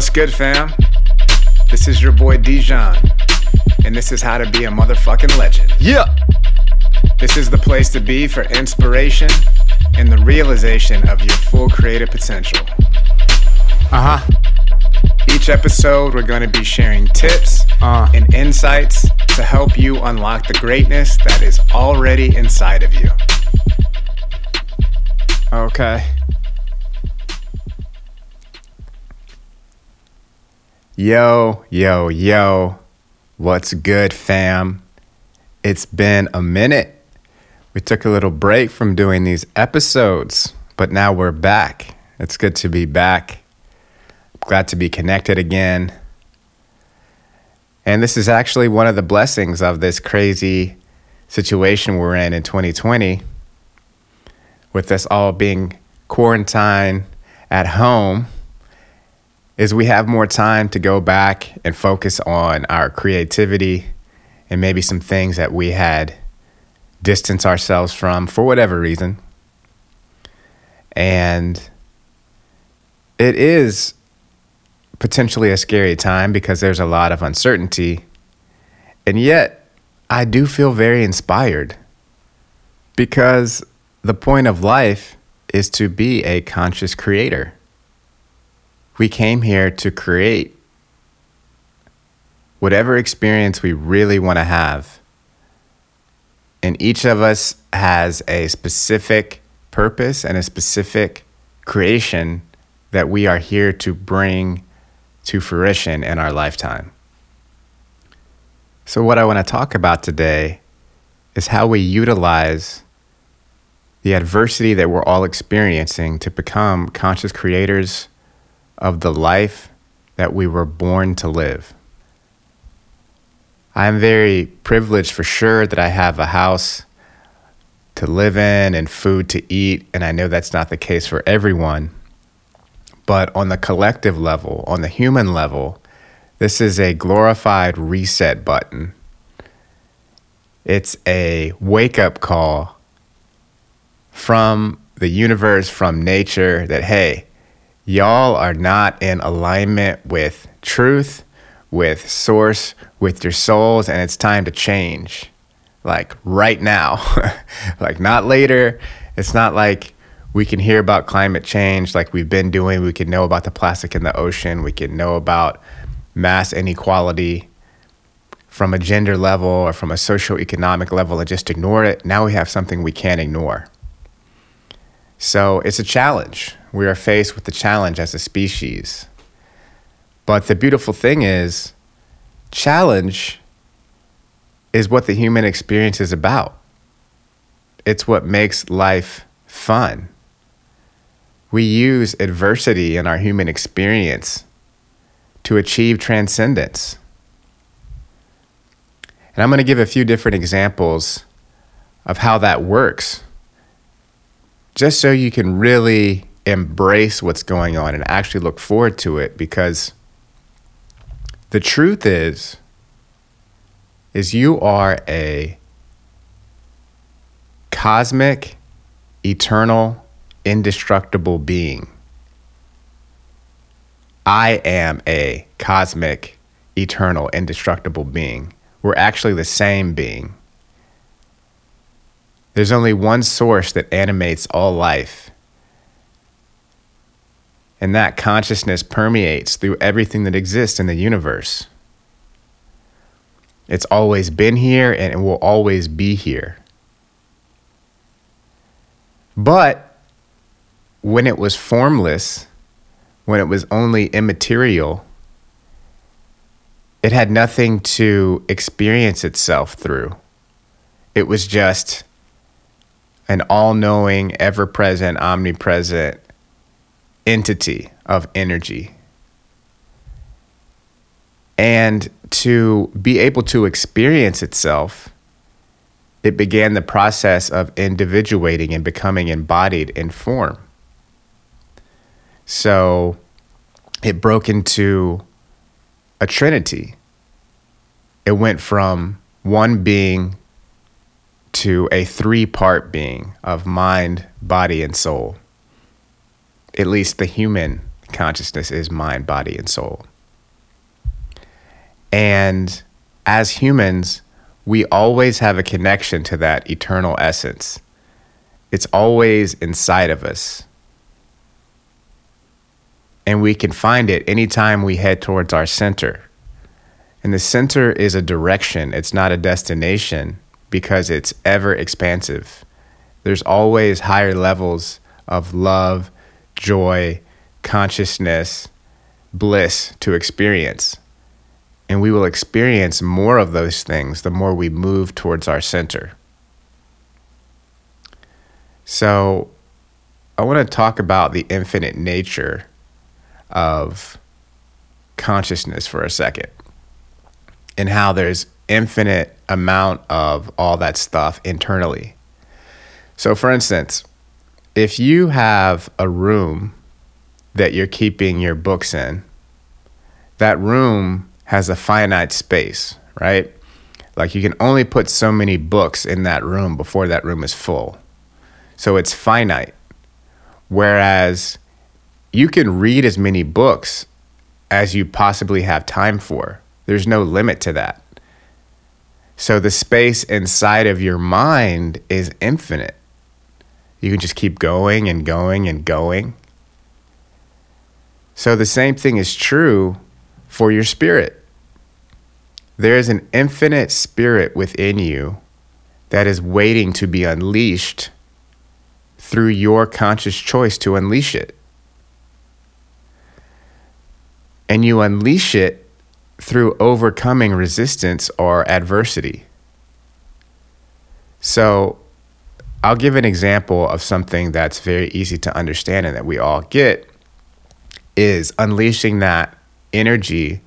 What's good, fam? This is your boy Dijon, and this is how to be a motherfucking legend. Yeah. This is the place to be for inspiration and the realization of your full creative potential. Uh huh. Each episode, we're going to be sharing tips Uh. and insights to help you unlock the greatness that is already inside of you. Okay. Yo, yo, yo. What's good, fam? It's been a minute. We took a little break from doing these episodes, but now we're back. It's good to be back. Glad to be connected again. And this is actually one of the blessings of this crazy situation we're in in 2020 with us all being quarantined at home is we have more time to go back and focus on our creativity and maybe some things that we had distanced ourselves from for whatever reason. And it is potentially a scary time because there's a lot of uncertainty. And yet, I do feel very inspired because the point of life is to be a conscious creator. We came here to create whatever experience we really want to have. And each of us has a specific purpose and a specific creation that we are here to bring to fruition in our lifetime. So, what I want to talk about today is how we utilize the adversity that we're all experiencing to become conscious creators of the life that we were born to live. I'm very privileged for sure that I have a house to live in and food to eat, and I know that's not the case for everyone. But on the collective level, on the human level, this is a glorified reset button. It's a wake up call from the universe, from nature, that hey, y'all are not in alignment with truth, with source, with your souls, and it's time to change. Like right now, like not later. It's not like we can hear about climate change like we've been doing. We can know about the plastic in the ocean. We can know about mass inequality from a gender level or from a socioeconomic level and just ignore it. Now we have something we can't ignore. So it's a challenge. We are faced with the challenge as a species. But the beautiful thing is, challenge is what the human experience is about. It's what makes life fun. We use adversity in our human experience to achieve transcendence. And I'm going to give a few different examples of how that works just so you can really embrace what's going on and actually look forward to it because the truth is is you are a cosmic eternal indestructible being. I am a cosmic eternal indestructible being. We're actually the same being there's only one source that animates all life. And that consciousness permeates through everything that exists in the universe. It's always been here and it will always be here. But when it was formless, when it was only immaterial, it had nothing to experience itself through. It was just an all knowing, ever present, omnipresent entity of energy. And to be able to experience itself, it began the process of individuating and becoming embodied in form. So it broke into a trinity. It went from one being to a three part being of mind, body, and soul. At least the human consciousness is mind, body, and soul. And as humans, we always have a connection to that eternal essence. It's always inside of us. And we can find it anytime we head towards our center. And the center is a direction, it's not a destination because it's ever expansive. There's always higher levels of love, joy, consciousness, bliss to experience. And we will experience more of those things the more we move towards our center. So, I want to talk about the infinite nature of consciousness for a second and how there's infinite amount of all that stuff internally. So for instance, if you have a room that you're keeping your books in, that room has a finite space, right? Like you can only put so many books in that room before that room is full. So it's finite. Whereas you can read as many books as you possibly have time for. There's no limit to that. So the space inside of your mind is infinite. You can just keep going and going and going. So the same thing is true for your spirit. There is an infinite spirit within you that is waiting to be unleashed through your conscious choice to unleash it. And you unleash it through overcoming resistance or adversity. So, I'll give an example of something that's very easy to understand and that we all get is unleashing that energy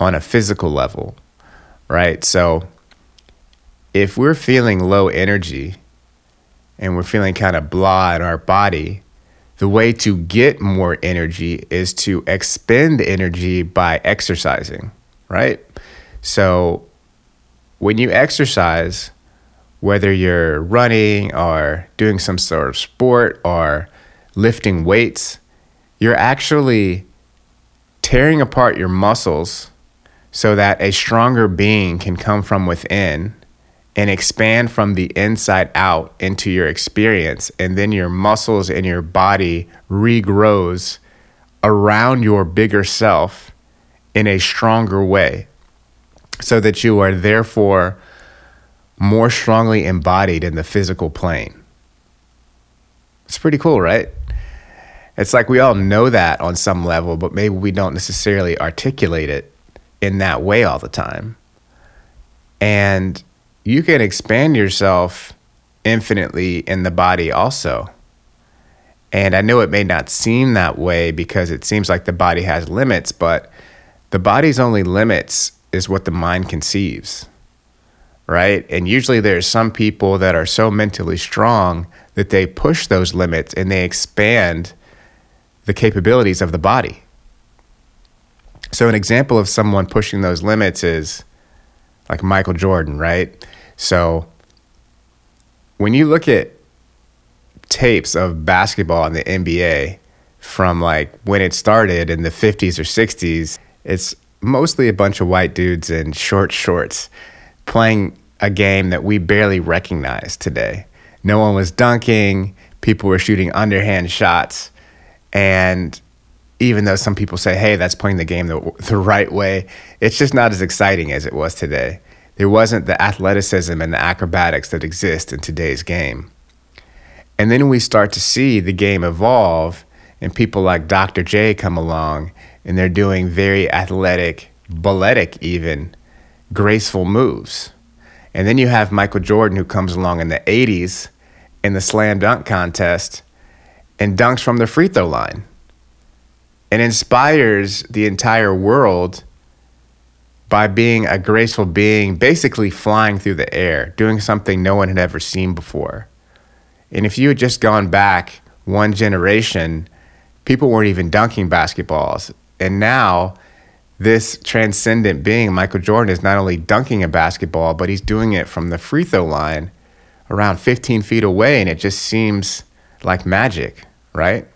on a physical level, right? So if we're feeling low energy and we're feeling kind of blah in our body, the way to get more energy is to expend energy by exercising, right? So when you exercise, whether you're running or doing some sort of sport or lifting weights, you're actually tearing apart your muscles so that a stronger being can come from within and expand from the inside out into your experience and then your muscles and your body regrows around your bigger self in a stronger way so that you are therefore more strongly embodied in the physical plane. It's pretty cool, right? It's like we all know that on some level, but maybe we don't necessarily articulate it in that way all the time. And you can expand yourself infinitely in the body also. And I know it may not seem that way because it seems like the body has limits, but the body's only limits is what the mind conceives, right? And usually there's some people that are so mentally strong that they push those limits and they expand the capabilities of the body. So, an example of someone pushing those limits is like Michael Jordan, right? So, when you look at tapes of basketball in the NBA from like when it started in the 50s or 60s, it's mostly a bunch of white dudes in short shorts playing a game that we barely recognize today. No one was dunking, people were shooting underhand shots, and even though some people say, hey, that's playing the game the, the right way, it's just not as exciting as it was today. There wasn't the athleticism and the acrobatics that exist in today's game. And then we start to see the game evolve, and people like Dr. J come along, and they're doing very athletic, balletic, even graceful moves. And then you have Michael Jordan, who comes along in the 80s in the slam dunk contest and dunks from the free throw line and inspires the entire world by being a graceful being, basically flying through the air, doing something no one had ever seen before. And if you had just gone back one generation, people weren't even dunking basketballs. And now, this transcendent being, Michael Jordan, is not only dunking a basketball, but he's doing it from the free throw line around 15 feet away. And it just seems like magic, right?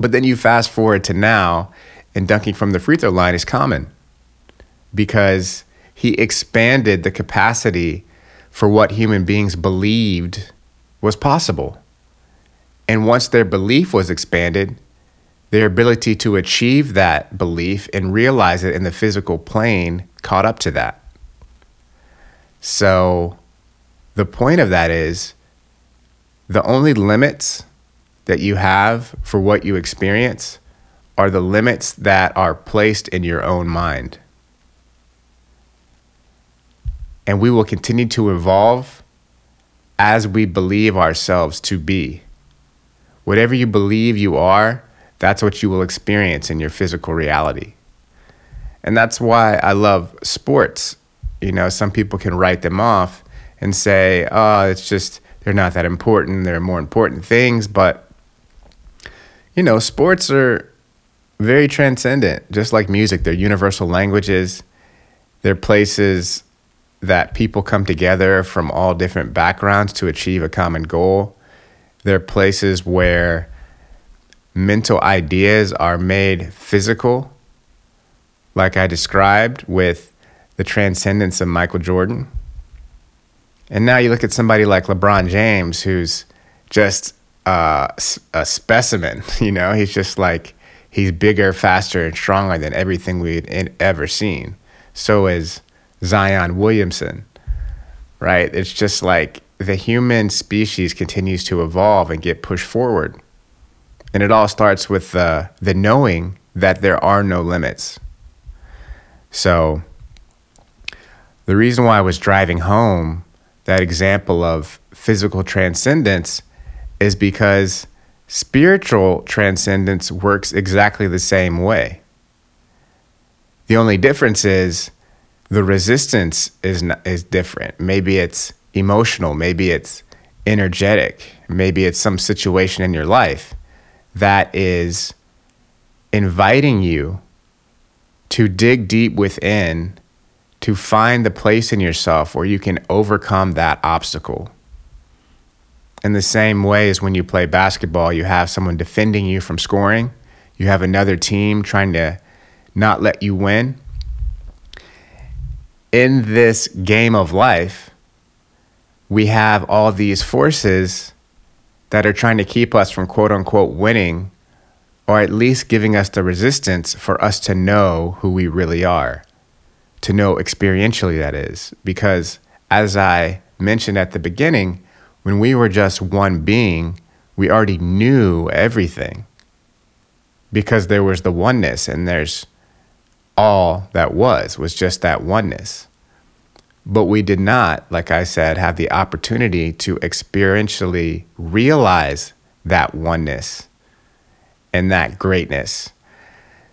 But then you fast forward to now, and dunking from the free throw line is common because he expanded the capacity for what human beings believed was possible. And once their belief was expanded, their ability to achieve that belief and realize it in the physical plane caught up to that. So, the point of that is the only limits that you have for what you experience are the limits that are placed in your own mind. And we will continue to evolve as we believe ourselves to be. Whatever you believe you are, that's what you will experience in your physical reality. And that's why I love sports. You know, some people can write them off and say, oh, it's just, they're not that important. There are more important things. But, you know, sports are very transcendent, just like music. They're universal languages, they're places that people come together from all different backgrounds to achieve a common goal. They're places where mental ideas are made physical, like I described with the transcendence of Michael Jordan. And now you look at somebody like LeBron James, who's just uh, a specimen. You know, he's just like, he's bigger, faster, and stronger than everything we'd ever seen. So is Zion Williamson, right? It's just like the human species continues to evolve and get pushed forward. And it all starts with the, the knowing that there are no limits. So, the reason why I was driving home that example of physical transcendence is because spiritual transcendence works exactly the same way. The only difference is the resistance is is different. Maybe it's emotional, maybe it's energetic, maybe it's some situation in your life that is inviting you to dig deep within to find the place in yourself where you can overcome that obstacle. In the same way as when you play basketball, you have someone defending you from scoring, you have another team trying to not let you win. In this game of life, we have all these forces that are trying to keep us from quote unquote winning, or at least giving us the resistance for us to know who we really are, to know experientially, that is. Because as I mentioned at the beginning, when we were just one being, we already knew everything because there was the oneness and there's all that was, was just that oneness. But we did not, like I said, have the opportunity to experientially realize that oneness and that greatness.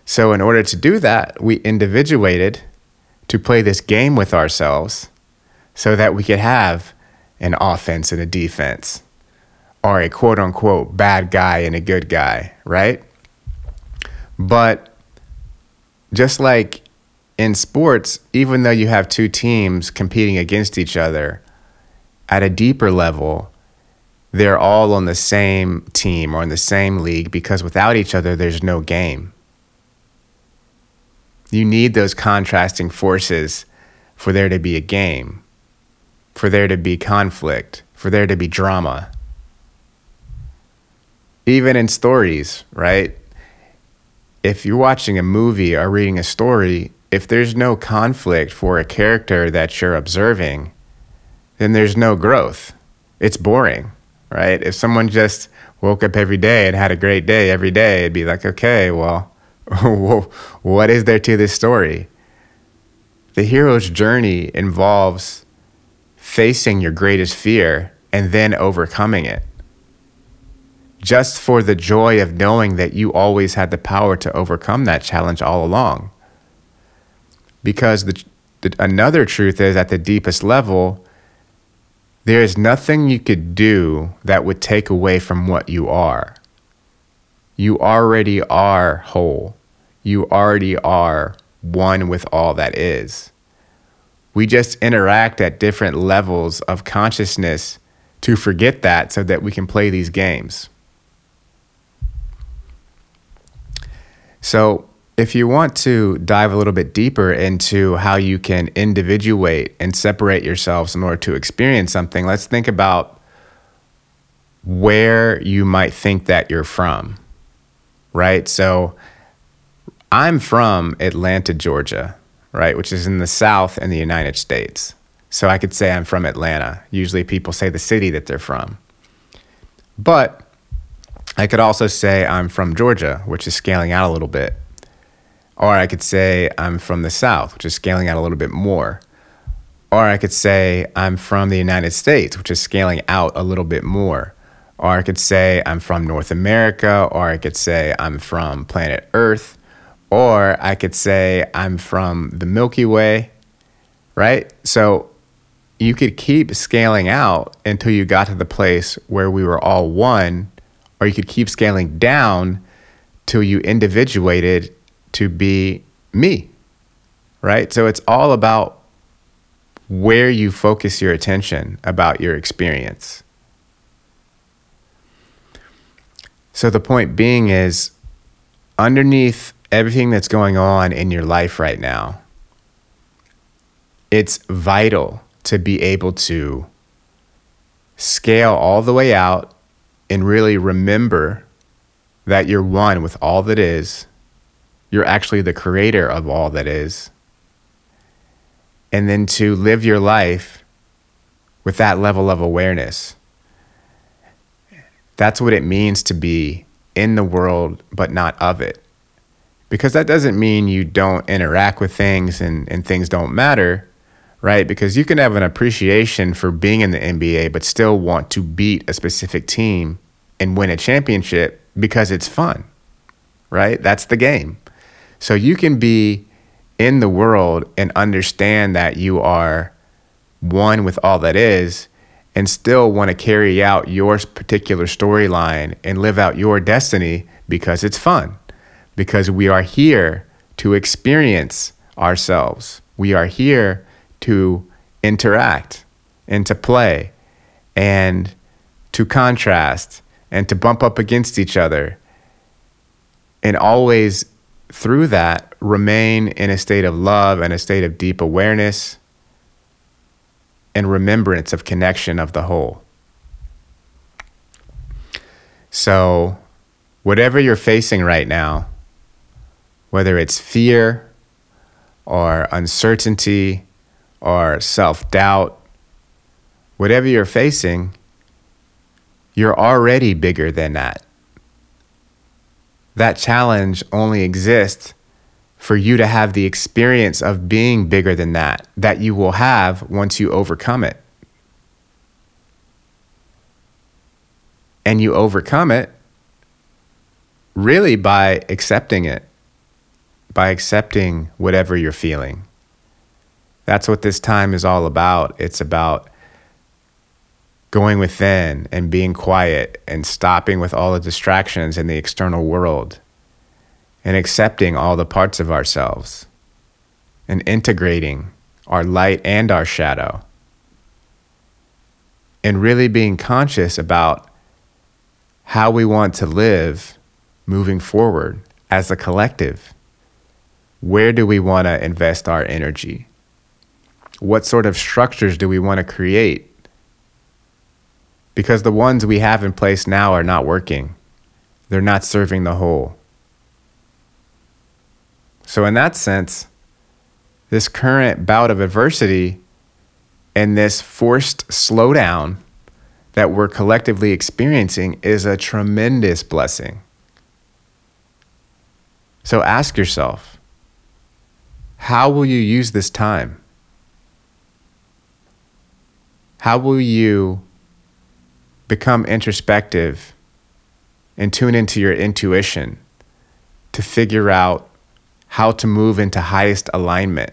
So, in order to do that, we individuated to play this game with ourselves so that we could have an offense and a defense, or a quote unquote bad guy and a good guy, right? But just like in sports, even though you have two teams competing against each other, at a deeper level, they're all on the same team or in the same league because without each other, there's no game. You need those contrasting forces for there to be a game, for there to be conflict, for there to be drama. Even in stories, right? If you're watching a movie or reading a story, if there's no conflict for a character that you're observing, then there's no growth. It's boring, right? If someone just woke up every day and had a great day every day, it'd be like, okay, well, what is there to this story? The hero's journey involves facing your greatest fear and then overcoming it. Just for the joy of knowing that you always had the power to overcome that challenge all along. Because the, the, another truth is at the deepest level, there is nothing you could do that would take away from what you are. You already are whole. You already are one with all that is. We just interact at different levels of consciousness to forget that so that we can play these games. So, if you want to dive a little bit deeper into how you can individuate and separate yourselves in order to experience something, let's think about where you might think that you're from, right? So, I'm from Atlanta, Georgia, right, which is in the South in the United States. So I could say I'm from Atlanta. Usually people say the city that they're from. But I could also say I'm from Georgia, which is scaling out a little bit. Or I could say I'm from the South, which is scaling out a little bit more. Or I could say I'm from the United States, which is scaling out a little bit more. Or I could say I'm from North America, or I could say I'm from planet Earth, or I could say I'm from the Milky Way, right? So you could keep scaling out until you got to the place where we were all one, or you could keep scaling down till you individuated to be me, right? So it's all about where you focus your attention about your experience. So the point being is underneath everything that's going on in your life right now, it's vital to be able to scale all the way out and really remember that you're one with all that is. You're actually the creator of all that is. And then to live your life with that level of awareness. That's what it means to be in the world, but not of it. Because that doesn't mean you don't interact with things and, and things don't matter right? Because you can have an appreciation for being in the NBA, but still want to beat a specific team and win a championship because it's fun, right? That's the game. So you can be in the world and understand that you are one with all that is and still want to carry out your particular storyline and live out your destiny because it's fun. Because we are here to experience ourselves. We are here to interact and to play and to contrast and to bump up against each other. And always through that, remain in a state of love and a state of deep awareness and remembrance of connection of the whole. So, whatever you're facing right now, whether it's fear or uncertainty or self doubt, whatever you're facing, you're already bigger than that. That challenge only exists for you to have the experience of being bigger than that, that you will have once you overcome it. And you overcome it really by accepting it, by accepting whatever you're feeling. That's what this time is all about. It's about going within and being quiet and stopping with all the distractions in the external world and accepting all the parts of ourselves and integrating our light and our shadow and really being conscious about how we want to live moving forward as a collective. Where do we want to invest our energy? What sort of structures do we want to create? Because the ones we have in place now are not working, they're not serving the whole. So, in that sense, this current bout of adversity and this forced slowdown that we're collectively experiencing is a tremendous blessing. So ask yourself how will you use this time? How will you become introspective and tune into your intuition to figure out how to move into highest alignment?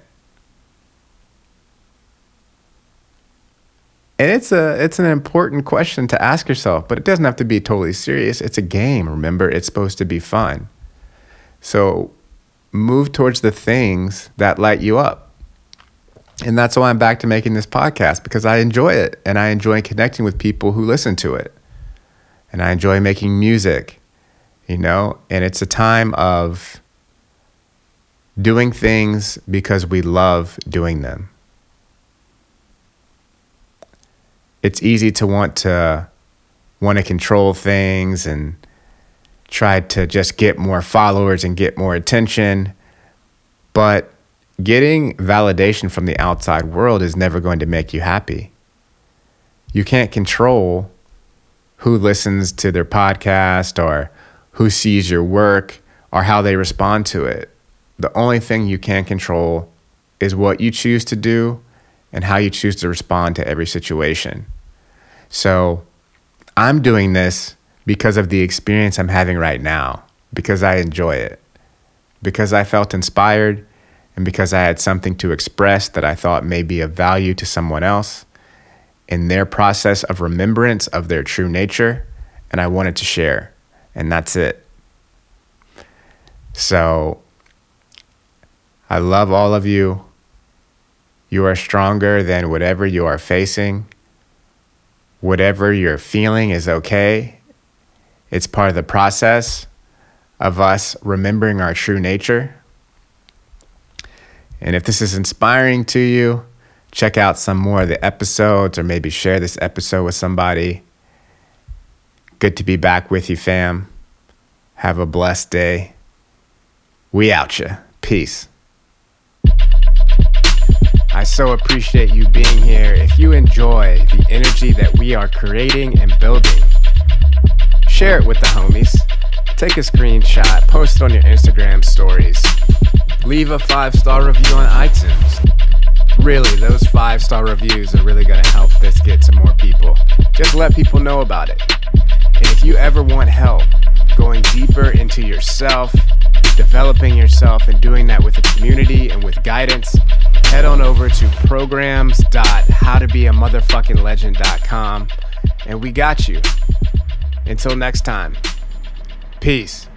And it's a it's an important question to ask yourself, but it doesn't have to be totally serious. It's a game, remember? It's supposed to be fun. So move towards the things that light you up. And that's why I'm back to making this podcast because I enjoy it and I enjoy connecting with people who listen to it. And I enjoy making music, you know, and it's a time of doing things because we love doing them. It's easy to want to want to control things and try to just get more followers and get more attention. But getting validation from the outside world is never going to make you happy. You can't control who listens to their podcast or who sees your work or how they respond to it. The only thing you can control is what you choose to do and how you choose to respond to every situation. So I'm doing this because of the experience I'm having right now, because I enjoy it, because I felt inspired, and because I had something to express that I thought may be of value to someone else in their process of remembrance of their true nature, and I wanted to share, and that's it. So I love all of you. You are stronger than whatever you are facing. Whatever you're feeling is okay. It's part of the process of us remembering our true nature. And if this is inspiring to you, check out some more of the episodes or maybe share this episode with somebody. Good to be back with you, fam. Have a blessed day. We out ya. Peace. I so appreciate you being here. If you enjoy the energy that we are creating and building, share it with the homies. Take a screenshot, post it on your Instagram stories. Leave a five star review on iTunes. Really, those five star reviews are really going to help this get to more people. Just let people know about it. And if you ever want help going deeper into yourself, developing yourself, and doing that with a community and with guidance, head on over to programs.howtobeamotherfuckinglegend.com and we got you. Until next time, peace.